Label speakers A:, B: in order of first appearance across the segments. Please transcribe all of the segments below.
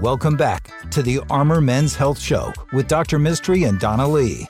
A: Welcome back to the Armor Men's Health Show with Dr. Mistry and Donna Lee.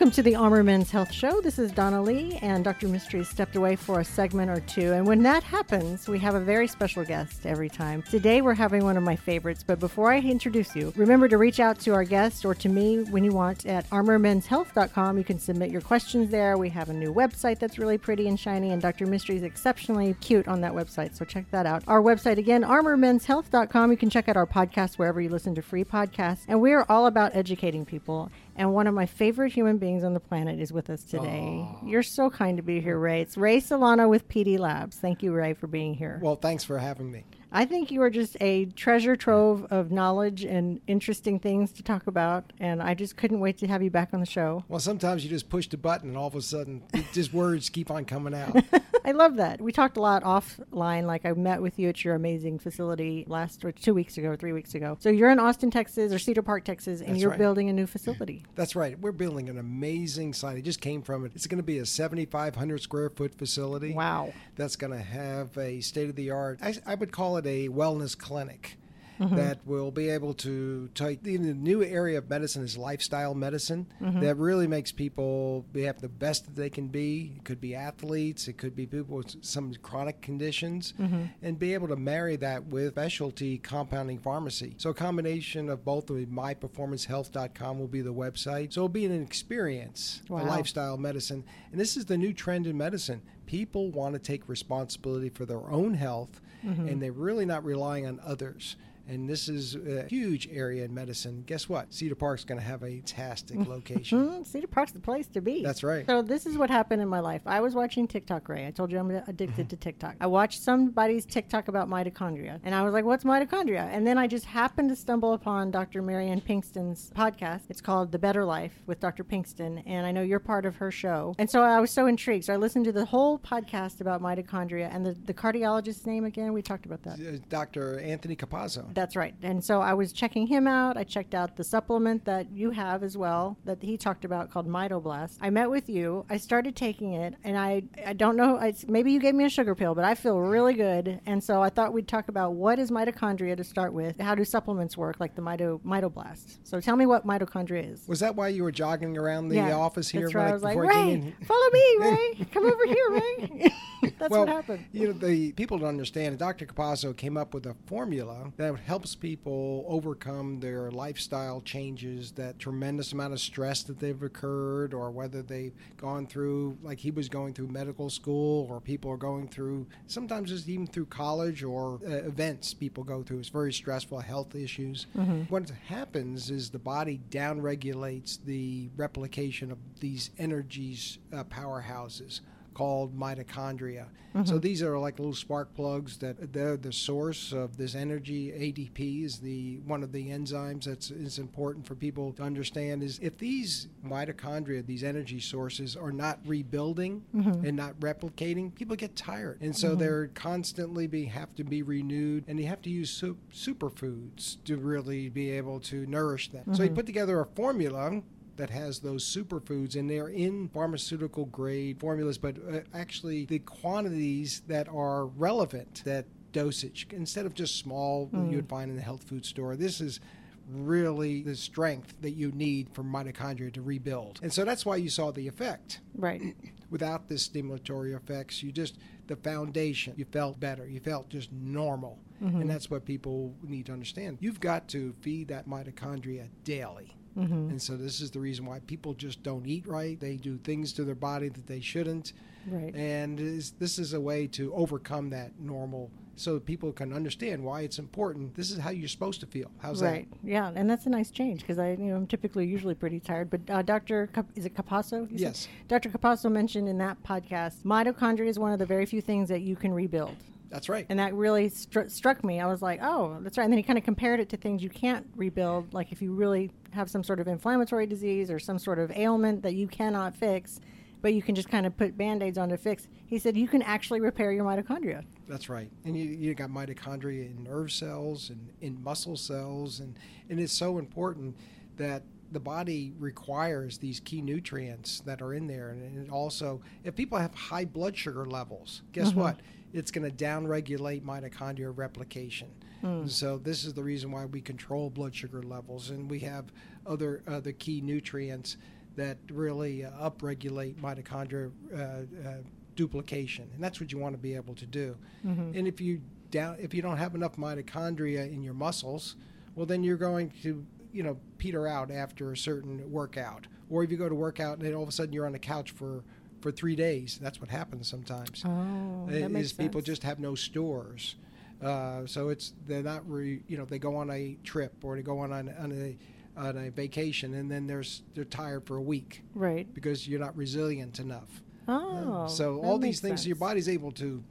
B: Welcome to the Armor Men's Health Show. This is Donna Lee, and Dr. Mistry stepped away for a segment or two. And when that happens, we have a very special guest every time. Today, we're having one of my favorites. But before I introduce you, remember to reach out to our guest or to me when you want at armormenshealth.com. You can submit your questions there. We have a new website that's really pretty and shiny, and Dr. Mistry is exceptionally cute on that website. So check that out. Our website again, armormenshealth.com. You can check out our podcast wherever you listen to free podcasts. And we are all about educating people. And one of my favorite human beings on the planet is with us today. You're so kind to be here, Ray. It's Ray Solano with PD Labs. Thank you, Ray, for being here.
C: Well, thanks for having me.
B: I think you are just a treasure trove of knowledge and interesting things to talk about. And I just couldn't wait to have you back on the show.
C: Well, sometimes you just push the button and all of a sudden, just words keep on coming out.
B: I love that. We talked a lot offline. Like I met with you at your amazing facility last or two weeks ago, or three weeks ago. So you're in Austin, Texas, or Cedar Park, Texas, and
C: That's
B: you're
C: right.
B: building a new facility.
C: That's right. We're building an amazing site. It just came from it. It's going to be a 7,500 square foot facility.
B: Wow.
C: That's going to have a state of the art, I, I would call it a wellness clinic.
B: Mm-hmm.
C: That will be able to take the new area of medicine is lifestyle medicine
B: Mm-hmm.
C: that really makes people be have the best that they can be. It could be athletes, it could be people with some chronic conditions,
B: Mm-hmm.
C: and be able to marry that with specialty compounding pharmacy. So a combination of both of myperformancehealth.com will be the website. So it'll be an experience,
B: Wow.
C: lifestyle medicine. And this is the new trend in medicine. People want to take responsibility for their own health, and they're really not relying on others. And this is a huge area in medicine. Guess what? Cedar Park's going to have a fantastic location.
B: Mm, Cedar Park's the place to be.
C: That's right.
B: So this is what happened in my life. I was watching TikTok, Ray. I told you I'm addicted to TikTok. I watched somebody's TikTok about mitochondria, and I was like, "What's mitochondria?" And then I just happened to stumble upon Dr. Marianne Pinkston's podcast. It's called The Better Life with Dr. Pinkston, and I know you're part of her show. And so I was so intrigued. So I listened to the whole podcast about mitochondria and the, the cardiologist's name again. We talked about that.
C: Uh, Dr. Anthony Capazzo.
B: That's right. And so I was checking him out. I checked out the supplement that you have as well that he talked about called Mitoblast. I met with you. I started taking it, and I I don't know. I, maybe you gave me a sugar pill, but I feel really good. And so I thought we'd talk about what is mitochondria to start with. How do supplements work, like the mito, Mitoblast? So tell me what mitochondria is.
C: Was that why you were jogging around the office here?
B: That's right. I was like,
C: before I came
B: Ray, follow me, Ray. Come over here, Ray. That's
C: well,
B: what happened.
C: You know, the people don't understand. Dr. Capazzo came up with a formula that helps people overcome their lifestyle changes, that tremendous amount of stress that they've occurred, or whether they've gone through, like he was going through medical school, or people are going through, sometimes it's even through college or uh, events people go through. It's very stressful, health issues. What happens is the body downregulates the replication of these energies, uh, powerhouses called mitochondria. Mm-hmm. So these are like little spark plugs that they're the source of this energy. ADP is the one of the enzymes that's is important for people to understand is if these mitochondria, these energy sources are not rebuilding mm-hmm. and not replicating, people get tired. And so mm-hmm. they're constantly be have to be renewed and you have to use su- superfoods to really be able to nourish them. So he put together a formula that has those superfoods and they're in pharmaceutical grade formulas, but uh, actually the quantities that are relevant, that dosage, instead of just small you would find in the health food store, this is really the strength that you need for mitochondria to rebuild. And so that's why you saw the effect.
B: Right.
C: Without the stimulatory effects, you just, the foundation, you felt better. You felt just normal. And that's what people need to understand. You've got to feed that mitochondria daily. And so this is the reason why people just don't eat right. They do things to their body that they shouldn't.
B: Right.
C: And is, this is a way to overcome that normal so that people can understand why it's important. This is how you're supposed to feel. How's that
B: right. Yeah, and that's a nice change because I, you know, I'm typically usually pretty tired. But uh, Dr. Cap- is it Capasso? said?
C: Yes.
B: Dr. Capasso mentioned in that podcast, mitochondria is one of the very few things that you can rebuild.
C: That's right.
B: And that really stru- struck me. I was like, oh, that's right. And then he kind of compared it to things you can't rebuild, like if you really have some sort of inflammatory disease or some sort of ailment that you cannot fix. but you can just kind of put band-aids on to fix. He said you can actually repair your mitochondria.
C: That's right. And you, you got mitochondria in nerve cells and in muscle cells. And, and it's so important that the body requires these key nutrients that are in there. And it also, if people have high blood sugar levels, guess
B: Mm-hmm.
C: what? It's going to downregulate mitochondrial replication.
B: Hmm.
C: So this is the reason why we control blood sugar levels, and we have other other key nutrients that really uh, upregulate mitochondria uh, uh, duplication, and that's what you want to be able to do.
B: Mm-hmm.
C: And if you down if you don't have enough mitochondria in your muscles, well then you're going to you know peter out after a certain workout, or if you go to workout and then all of a sudden you're on the couch for for three days. That's what happens sometimes.
B: Oh, that
C: Is
B: makes
C: people
B: sense.
C: just have no stores. Uh, so it's they're not re, you know they go on a trip or they go on on, on a on a vacation and then there's they're tired for a week
B: right.
C: because you're not resilient enough.
B: Oh,
C: so
B: that
C: all these things your body's able to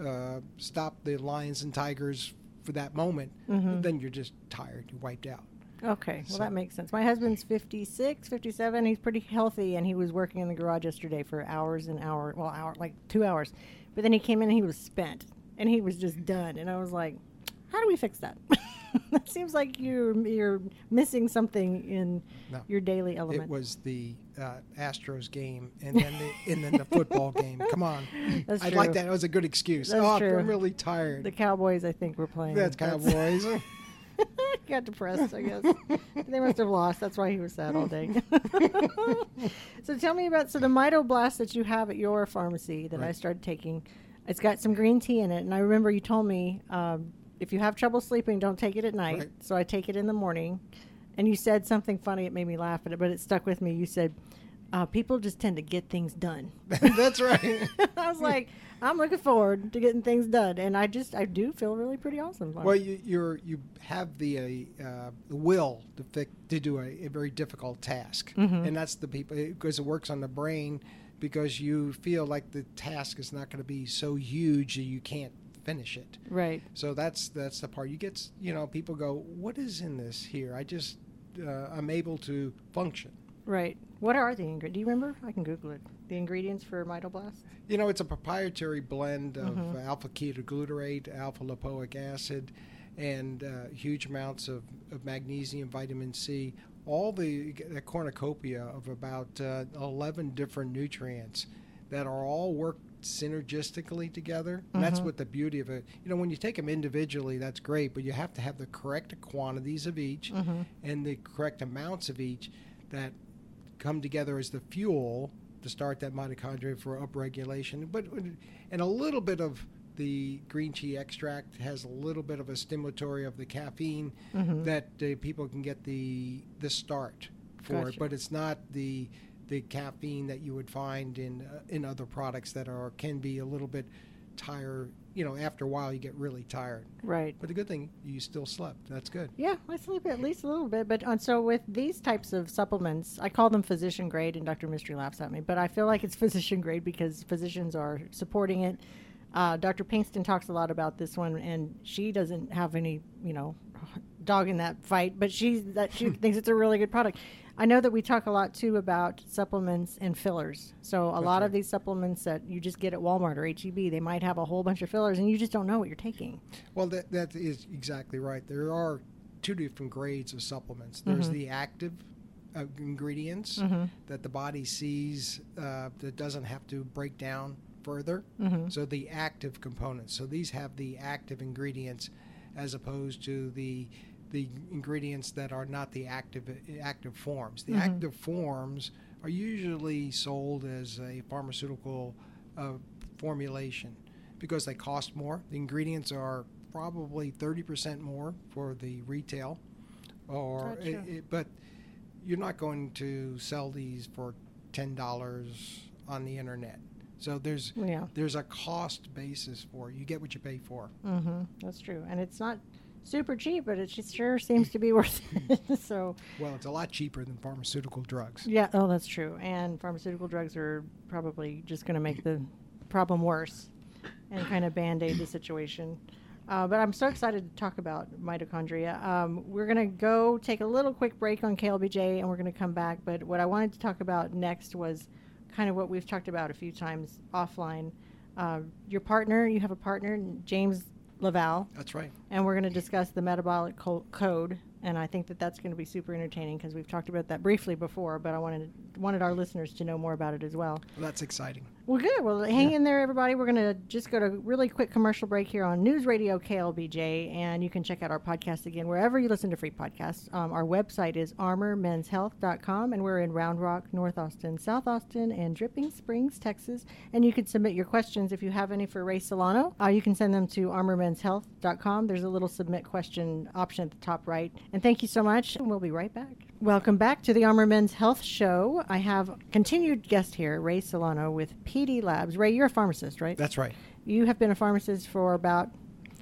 C: uh, stop the lions and tigers for that moment.
B: Mhm.
C: Then you're just tired, you're wiped out.
B: Okay, well that makes sense. My husband's 56, 57. He's pretty healthy, and he was working in the garage yesterday for hours and hours. Well, hour like two hours, but then he came in and he was spent, and he was just done. And I was like, "How do we fix that?" that seems like you're you're missing something in
C: No.
B: your daily element.
C: It was the uh, Astros game and then the and then the football game. Come on,
B: That's
C: I
B: true.
C: like that. It was a good excuse.
B: That's
C: oh,
B: true.
C: I'm really tired.
B: the Cowboys, I think, were playing.
C: That's Cowboys.
B: got depressed, I guess. they must have lost. That's why he was sad all day. so tell me about so the Mitoblast that you have at your pharmacy that I started taking. It's got some green tea in it, and I remember you told me um, if you have trouble sleeping, don't take it at night.
C: Right.
B: So I take it in the morning. And you said something funny. It made me laugh at it, but it stuck with me. You said uh, people just tend to get things done.
C: That's right.
B: I was like, I'm looking forward to getting things done, and I just I do feel really pretty awesome.
C: Well, you, you're you have the uh, uh, will to fic- to do a, a very difficult task,
B: Mm-hmm.
C: and that's the people because it works on the brain because you feel like the task is not going to be so huge that you can't finish it.
B: right.
C: So that's that's the part you get. You know, people go, "What is in this here?" I just uh, I'm able to function.
B: Right. What are the ingredients? Do you remember? I can Google it. The ingredients for Mitoblast?
C: You know, it's a proprietary blend of
B: Mhm.
C: alpha ketoglutarate, alpha lipoic acid, and uh, huge amounts of, of magnesium, vitamin C, all the, the cornucopia of about uh, 11 different nutrients that are all worked synergistically together. That's
B: Mhm.
C: what the beauty of it. You know, when you take them individually, that's great, but you have to have the correct quantities of each
B: Mm-hmm.
C: and the correct amounts of each that come together as the fuel to start that mitochondria for upregulation. But and a little bit of the green tea extract has a little bit of a stimulatory of the caffeine
B: Mhm.
C: that uh, people can get the the start for it,
B: Gotcha.
C: but it's not the the caffeine that you would find in uh, in other products that are can be a little bit tired. You know, after a while you get really tired.
B: Right.
C: But the good thing, you still slept. That's good.
B: Yeah, I sleep at least a little bit. But uh, so with these types of supplements, I call them physician grade, and Dr. Mistry laughs at me, but I feel like it's physician grade because physicians are supporting it. Uh, Dr. Pinkston talks a lot about this one, and she doesn't have any, you know, dog in that fight, but she that she thinks it's a really good product. I know that we talk a lot too about supplements and fillers. So a
C: That's
B: lot of these supplements that you just get at Walmart or HEB, they might have a whole bunch of fillers, and you just don't know what you're taking.
C: Well, that, that is exactly right. There are two different grades of supplements. There's
B: Mhm.
C: the active uh, ingredients
B: Mm-hmm.
C: that the body sees uh, that doesn't have to break down further.
B: Mm-hmm.
C: So the active components. So these have the active ingredients as opposed to the the ingredients that are not the active active forms. The
B: Mhm.
C: active forms are usually sold as a pharmaceutical uh, formulation because they cost more. The ingredients are probably 30% more for the retail or
B: Gotcha.
C: it, it- but you're not going to sell these for $10 on the internet. So there's
B: Yeah.
C: there's a cost basis for it. You get what you pay for.
B: Mm-hmm. That's true, and it's not super cheap, but it just sure seems to be worth it. so,
C: Well, it's a lot cheaper than pharmaceutical drugs.
B: yeah, oh, that's true. And pharmaceutical drugs are probably just going to make the problem worse and kind of band aid the situation. Uh, but I'm so excited to talk about mitochondria. Um, we're going to go take a little quick break on KLBJ and we're going to come back. But what I wanted to talk about next was kind of what we've talked about a few times offline. Uh, your partner, you have a partner, James LaValle,
C: That's right.
B: and we're going to discuss the metabolic co- code. And I think that that's going to be super entertaining because we've talked about that briefly before, but I wanted wanted our listeners to know more about it as well.
C: Well, that's exciting.
B: Well, good. Well, hang in there, everybody. We're going to just go to a really quick commercial break here on News Radio KLBJ, and you can check out our podcast again wherever you listen to free podcasts. Um, our website is armormenshealth.com, and we're in Round Rock, North Austin, South Austin, and Dripping Springs, Texas. And you can submit your questions if you have any for Ray Solano. Uh, you can send them to armormenshealth.com. There's a little submit question option at the top right. And thank you so much, and we'll be right back. Welcome back to the Armor Men's Health Show. I have continued guest here, Ray Solano with PD Labs. Ray, you're a pharmacist, right?
C: That's right.
B: You have been a pharmacist for about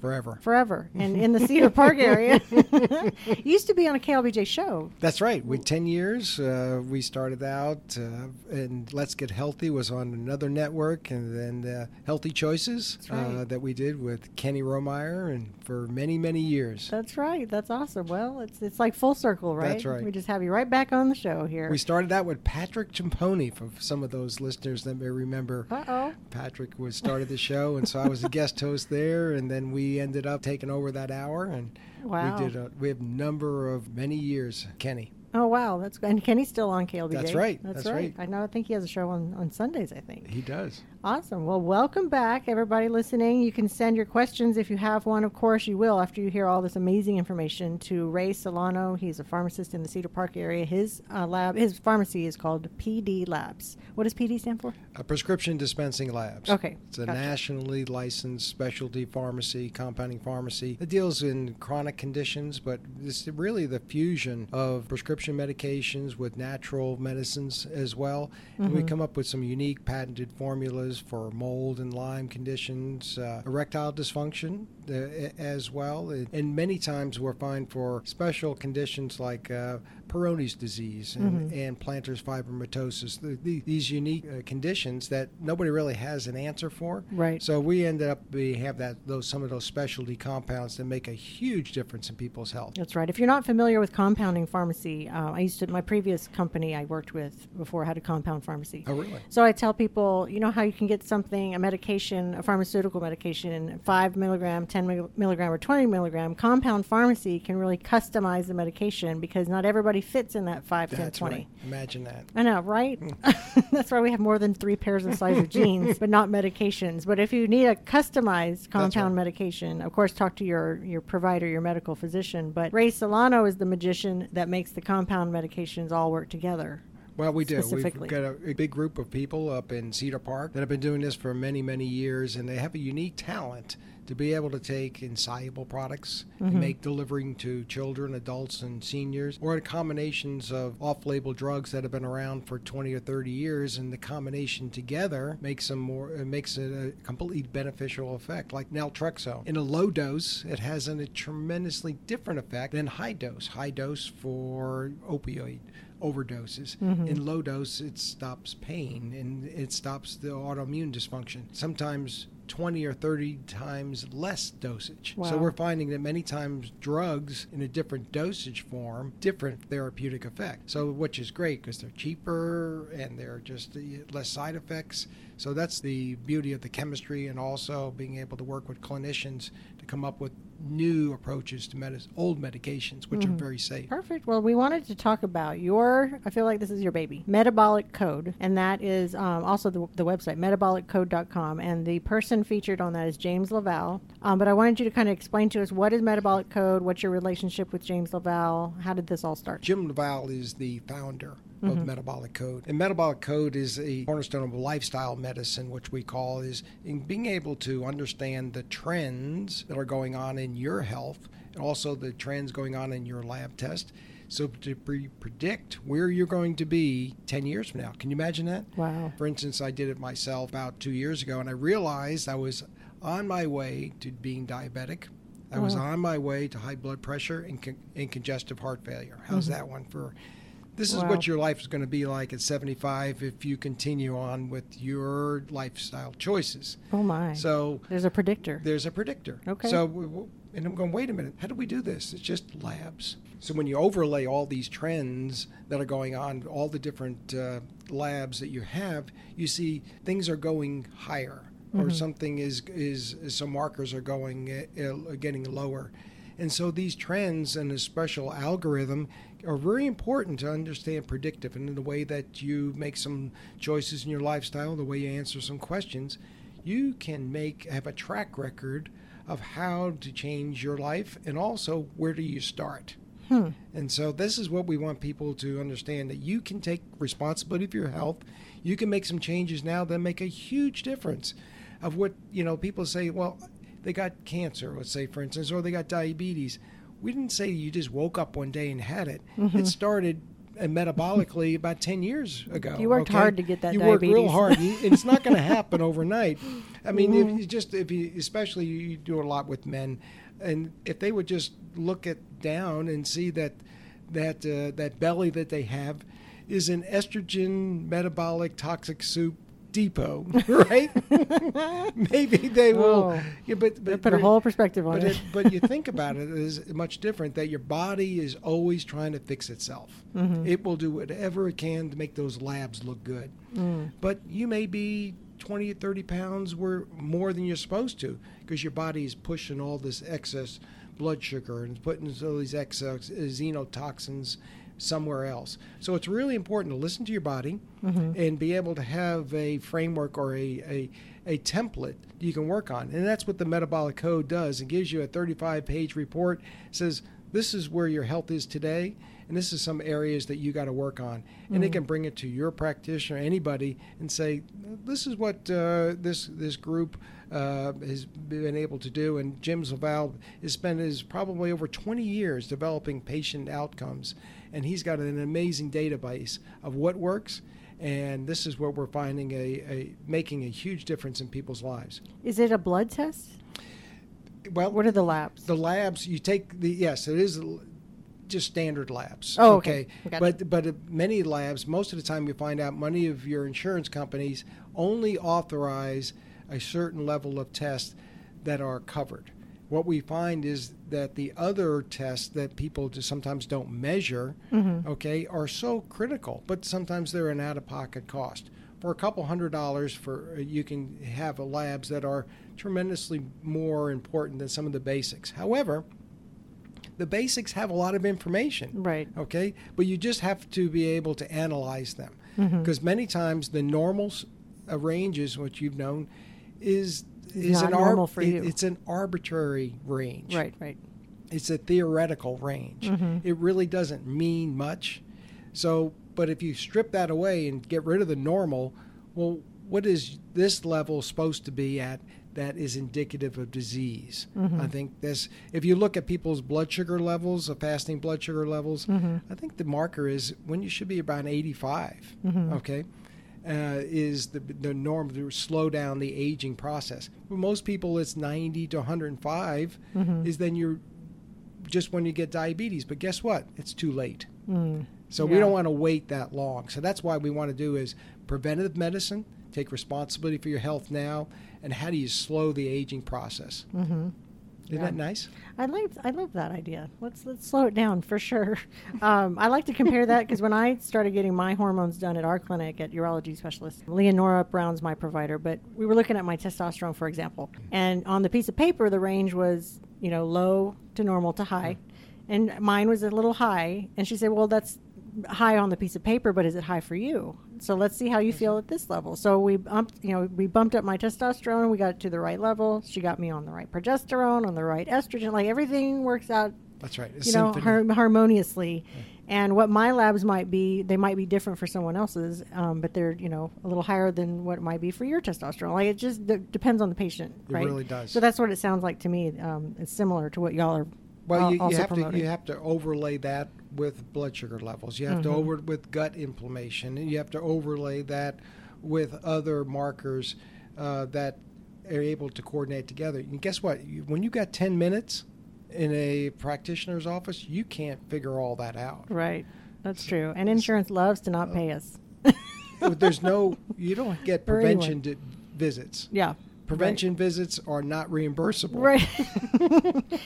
C: Forever.
B: forever and in the Cedar Park area. used to be on a KLBJ show.
C: That's right. We ten years. Uh, we started out, uh, and Let's Get Healthy was on another network, and then uh, Healthy Choices
B: right.
C: uh, that we did with Kenny Romeyer, and for many many years.
B: That's right. That's awesome. Well, it's it's like full circle, right?
C: That's right.
B: We just have you right back on the show here.
C: We started out with Patrick Ciamponi for some of those listeners that may remember.
B: uh oh.
C: Patrick was started the show, and so I was a guest host there, and then we ended up taking over that hour, and
B: Wow.
C: we did. A, we have number of many years, Kenny.
B: Oh wow, that's good. And Kenny's still on KLBJ.
C: That's right.
B: That's,
C: That's
B: right.
C: right.
B: I know. I think he has a show on, on Sundays. I think.
C: He does.
B: Awesome. Well, welcome back, everybody listening. You can send your questions if you have one. Of course, you will after you hear all this amazing information to Ray Solano. He's a pharmacist in the Cedar Park area. His uh, lab, his pharmacy is called PD Labs. What does PD stand for?
C: A prescription dispensing labs.
B: Okay,
C: It's a
B: gotcha.
C: nationally licensed specialty pharmacy, compounding pharmacy. It deals in chronic conditions, but it's really the fusion of prescription medications with natural medicines as well. And
B: Mm-hmm.
C: we come up with some unique patented formulas for mold and Lyme conditions, uh, erectile dysfunction uh, as well. And, many times we're fine for special conditions like uh, Peyronie's disease and,
B: Mm-hmm.
C: and plantar fibromatosis. The, the, these unique uh, conditions that nobody really has an answer for.
B: Right.
C: So we ended up we have that those some of those specialty compounds that make a huge difference in people's health.
B: That's right. If you're not familiar with compounding pharmacy, uh, I used to my previous company I worked with before had a compound pharmacy.
C: Oh, really?
B: So I tell people, you know how you can get something, a medication, a pharmaceutical medication, five milligram, ten milligram, or twenty milligram. Compound pharmacy can really customize the medication because not everybody fits in that five, ten,
C: That's
B: twenty.
C: right. Imagine that.
B: I know, right? Hmm. That's why we have more than three pairs of size of jeans, but not medications. But if you need a customized compound
C: right.
B: medication, of course, talk to your, your provider, your medical physician. But Ray Solano is the magician that makes the compound medications all work together.
C: Well, we do. We've got a, a big group of people up in Cedar Park that have been doing this for many, many years, and they have a unique talent to be able to take insoluble products and make delivering to children, adults, and seniors, or combinations of off-label drugs that have been around for 20 or 30 years, and the combination together makes them more uh, makes it a completely beneficial effect. Like naltrexone, in a low dose, it has an, a tremendously different effect than high dose. High dose for opioid overdoses. In low dose, it stops pain and it stops the autoimmune dysfunction. Sometimes 20 or 30 times less dosage. So we're finding that many times drugs in a different dosage form, different therapeutic effect. So which is great because they're cheaper and they're just uh, less side effects. So that's the beauty of the chemistry and also being able to work with clinicians to come up with new approaches to medis- old medications, which are very safe.
B: Perfect. Well, we wanted to talk about your, I feel like this is your baby, metabolic code. And that is um, also the, the website, metaboliccode.com. And the person featured on that is James LaValle. Um, but I wanted you to kind of explain to us what is metabolic code, what's your relationship with James LaValle, how did this all start?
C: Jim LaValle is the founder of mm-hmm. Metabolic Code. And Metabolic Code is a cornerstone of lifestyle medicine, which we call is in being able to understand the trends that are going on in your health and also the trends going on in your lab test. So to pre- predict where you're going to be 10 years from now. Can you imagine that?
B: Wow.
C: For instance, I did it myself about two years ago, and I realized I was on my way to being diabetic. I was
B: Oh.
C: on my way to high blood pressure and, con- and congestive heart failure. How's mm-hmm. that one for? This is
B: Wow.
C: what your life is going to be like at 75 if you continue on with your lifestyle choices.
B: Oh, my.
C: So
B: There's a predictor.
C: there's a predictor.
B: Okay.
C: So And I'm going, wait a minute, how do we do this? It's just labs. So when you overlay all these trends that are going on, all the different uh, labs that you have, you see things are going higher, or something is, is is some markers are going uh, getting lower, and so these trends and a special algorithm are very important to understand predictive and in the way that you make some choices in your lifestyle, the way you answer some questions, you can make have a track record of how to change your life and also where do you start. Hmm. And so this is what we want people to understand that you can take responsibility for your health. You can make some changes now that make a huge difference of what, you know, people say, well, they got cancer, let's say for instance, or they got diabetes. We didn't say you just woke up one day and had it. It started uh, metabolically about 10 years ago.
B: You worked hard to get that
C: You worked real
B: diabetes.
C: hard. It's not going to happen overnight. I mean, if you just if you especially you do a lot with men, and if they would just look at down and see that that uh, that belly that they have is an estrogen metabolic toxic soup depot, right? Maybe they will.
B: Oh.
C: Yeah, but but
B: Put a whole perspective on
C: but,
B: it.
C: it, but you think about it, it is much different that your body is always trying to fix itself.
B: Mm-hmm.
C: It will do whatever it can to make those labs look good.
B: Mm.
C: But you may be 20 or 30 pounds were more than you're supposed to because your body is pushing all this excess blood sugar and putting all these excess xenotoxins somewhere else. So it's really important to listen to your body and be able to have a framework or a, a, a template you can work on. And that's what the metabolic code does. It gives you a 35 page report, says this is where your health is today and this is some areas that you got to work on and they can bring it to your practitioner anybody and say this is what uh, this this group uh, has been able to do and Jim LaValle has spent his probably over 20 years developing patient outcomes and he's got an amazing database of what works and this is where we're finding a, a making a huge difference in people's lives
B: Is it a blood test?
C: well
B: What are the labs?
C: the labs you take the yes it is just standard labs
B: Oh, okay. Got
C: but but many labs most of the time you find out many of your insurance companies only authorize a certain level of tests that are covered what we find is that the other tests that people just sometimes don't measure
B: Mm-hmm.
C: okay are so critical but sometimes they're an out-of-pocket cost for a couple hundred dollars for uh, you can have a labs that are tremendously more important than some of the basics however the basics have a lot of information
B: Right.
C: okay but you just have to be able to analyze them
B: Mm-hmm.
C: because many times the normal uh, ranges which you've known is
B: Is
C: an
B: normal
C: it-
B: you.
C: it's an arbitrary range
B: Right, right.
C: it's a theoretical range. Mm-hmm. It really doesn't mean much. So, but if you strip that away and get rid of the normal, well, what is this level supposed to be at that is indicative of disease? Mm-hmm. I think this, if you look at people's blood sugar levels, of fasting blood sugar levels, mm-hmm. I think the marker is when you should be around 85. Okay. Uh, is the the norm to slow down the aging process? For most people, it's 90 to 105. Is then you're just when you get diabetes. But guess what? It's too late. So we don't want to wait that long. So that's why we want to do is preventative medicine, take responsibility for your health now, and how do you slow the aging process? Mm-hmm. Isn't
B: Yeah.
C: that nice?
B: I like I love that idea. Let's let's slow it down for sure. Um, I like to compare that because when I started getting my hormones done at our clinic at urology specialist, Leonora Brown's my provider, but we were looking at my testosterone, for example, and on the piece of paper the range was you know low to normal to high, and mine was a little high, and she said, well that's high on the piece of paper, but is it high for you? So let's see how you feel at this level. So we bumped, you know, we bumped up my testosterone. We got it to the right level. She got me on the right progesterone, on the right estrogen. Like everything works out,
C: That's right. A
B: you know, har- harmoniously. And what my labs might be, they might be different for someone else's, um, but they're you know a little higher than what it might be for your testosterone. Like it just d- depends on the patient,
C: It
B: right?
C: really does.
B: So that's what it sounds like to me. Um, it's similar to what y'all are.
C: Well, you, you have to you have to overlay that with blood sugar levels. You have to
B: Mm-hmm.
C: over with gut inflammation, and you have to overlay that with other markers uh, that are able to coordinate together. And guess what? You, when you got ten minutes in a practitioner's office, you can't figure all that out.
B: Right. That's true. And insurance loves to not pay us.
C: There's no you don't get prevention visits.
B: Yeah.
C: Prevention visits are not reimbursable.
B: Right.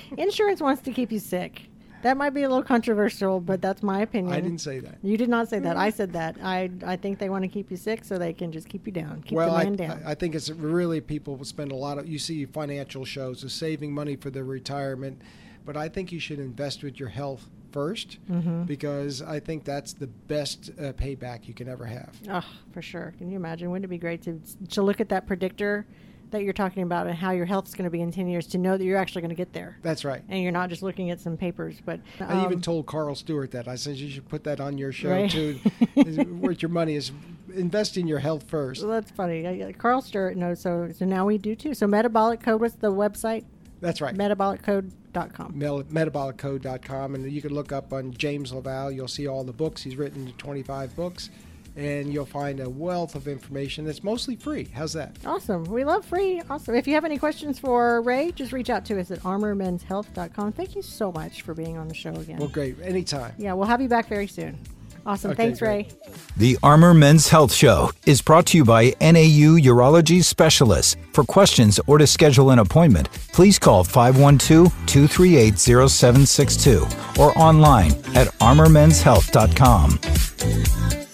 B: Insurance wants to keep you sick. That might be a little controversial, but that's my opinion.
C: I didn't say that.
B: You did not say that. I said that. I I think they want to keep you sick so they can just keep you down, keep
C: well,
B: the
C: I,
B: man down.
C: I think it's really people spend a lot of. You see financial shows of saving money for their retirement, but I think you should invest with your health 1st
B: Mm-hmm.
C: because I think that's the best uh, payback you can ever have.
B: Oh, for sure. Can you imagine? Wouldn't it be great to to look at that predictor that you're talking about and how your health's going to be in 10 years to know that you're actually going to get there
C: That's right.
B: and you're not just looking at some papers. But
C: I even
B: um,
C: told Carl Stewart that. I said you should put that on your show
B: Right.
C: too. Where your money is, invest in your health first.
B: well, that's funny. I- Carl Stewart knows, so so now we do too. So Metabolic Code, was the website?
C: That's right.
B: Metaboliccode.com.
C: Mel- metaboliccode.com and you can look up on James LaValle. You'll see all the books. He's written 25 books and you'll find a wealth of information that's mostly free. How's that?
B: Awesome. We love free. Awesome. If you have any questions for Ray, just reach out to us at armormenshealth.com. Thank you so much for being on the show again.
C: Well, great. Anytime.
B: yeah, we'll have you back very soon. Awesome.
C: Okay,
B: Thanks,
C: great.
B: Ray.
A: The Armor Men's Health Show is brought to you by NAU Urology Specialists. For questions or to schedule an appointment, please call 512 238 0762 or online at armormenshealth.com.